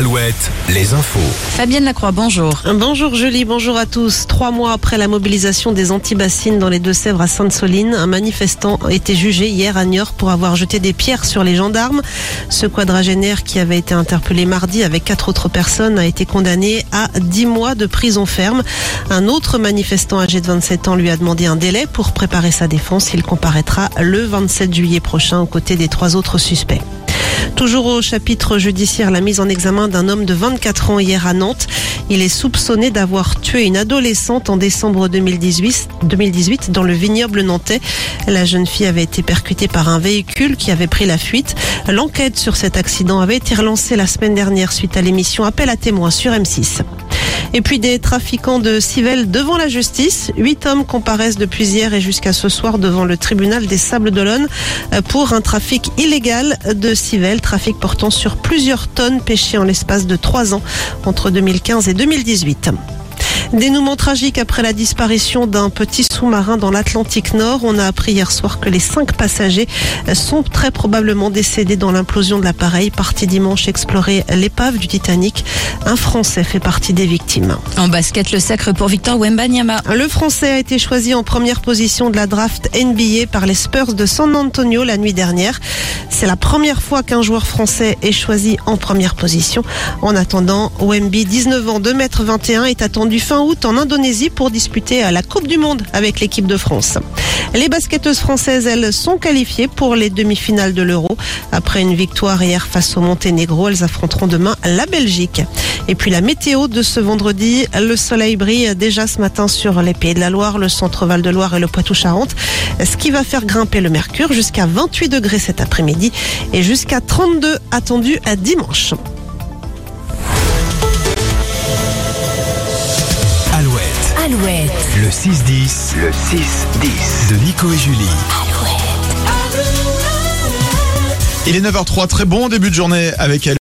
Alouette, les infos. Fabienne Lacroix, bonjour. Bonjour Julie, bonjour à tous. Trois mois après la mobilisation des antibassines dans les Deux-Sèvres à Sainte-Soline, un manifestant a été jugé hier à Niort pour avoir jeté des pierres sur les gendarmes. Ce quadragénaire qui avait été interpellé mardi avec quatre autres personnes a été condamné à dix mois de prison ferme. Un autre manifestant âgé de 27 ans lui a demandé un délai pour préparer sa défense. Il comparaîtra le 27 juillet prochain aux côtés des trois autres suspects. Toujours au chapitre judiciaire, la mise en examen d'un homme de 24 ans hier à Nantes. Il est soupçonné d'avoir tué une adolescente en décembre 2018, 2018 dans le vignoble nantais. La jeune fille avait été percutée par un véhicule qui avait pris la fuite. L'enquête sur cet accident avait été relancée la semaine dernière suite à l'émission Appel à témoins sur M6. Et puis des trafiquants de civelles devant la justice. Huit hommes comparaissent depuis hier et jusqu'à ce soir devant le tribunal des Sables d'Olonne pour un trafic illégal de civelles, trafic portant sur plusieurs tonnes pêchées en l'espace de trois ans entre 2015 et 2018. Dénouement tragique après la disparition d'un petit sous-marin dans l'Atlantique Nord. On a appris hier soir que les cinq passagers sont très probablement décédés dans l'implosion de l'appareil parti dimanche explorer l'épave du Titanic. Un Français fait partie des victimes. En basket, le sacre pour Victor Wembanyama. Le Français a été choisi en première position de la draft NBA par les Spurs de San Antonio la nuit dernière. C'est la première fois qu'un joueur français est choisi en première position. En attendant, Wemby, 19 ans, 2m21, est attendu fin août en Indonésie pour disputer la Coupe du Monde avec l'équipe de France. Les basketteuses françaises, elles, sont qualifiées pour les demi-finales de l'Euro. Après une victoire hier face au Monténégro, elles affronteront demain la Belgique. Et puis la météo de ce vendredi, le soleil brille déjà ce matin sur les Pays de la Loire, le centre Val de Loire et le Poitou-Charentes, ce qui va faire grimper le mercure jusqu'à 28 degrés cet après-midi et jusqu'à 32 attendus à dimanche. Alouette, le 6-10, le 6-10 de Nico et Julie. Il est 9h03, très bon début de journée avec elle.